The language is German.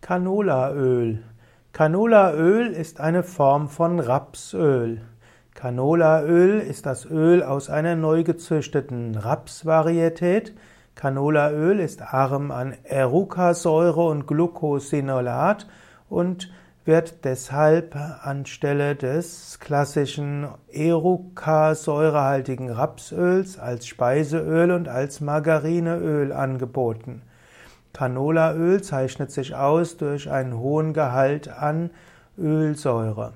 Canolaöl. Canolaöl ist eine Form von Rapsöl. Canolaöl ist das Öl aus einer neu gezüchteten Rapsvarietät. Canolaöl ist arm an Erucasäure und Glucosinolat und wird deshalb anstelle des klassischen Erucasäurehaltigen Rapsöls als Speiseöl und als Margarineöl angeboten. Canolaöl zeichnet sich aus durch einen hohen Gehalt an Ölsäure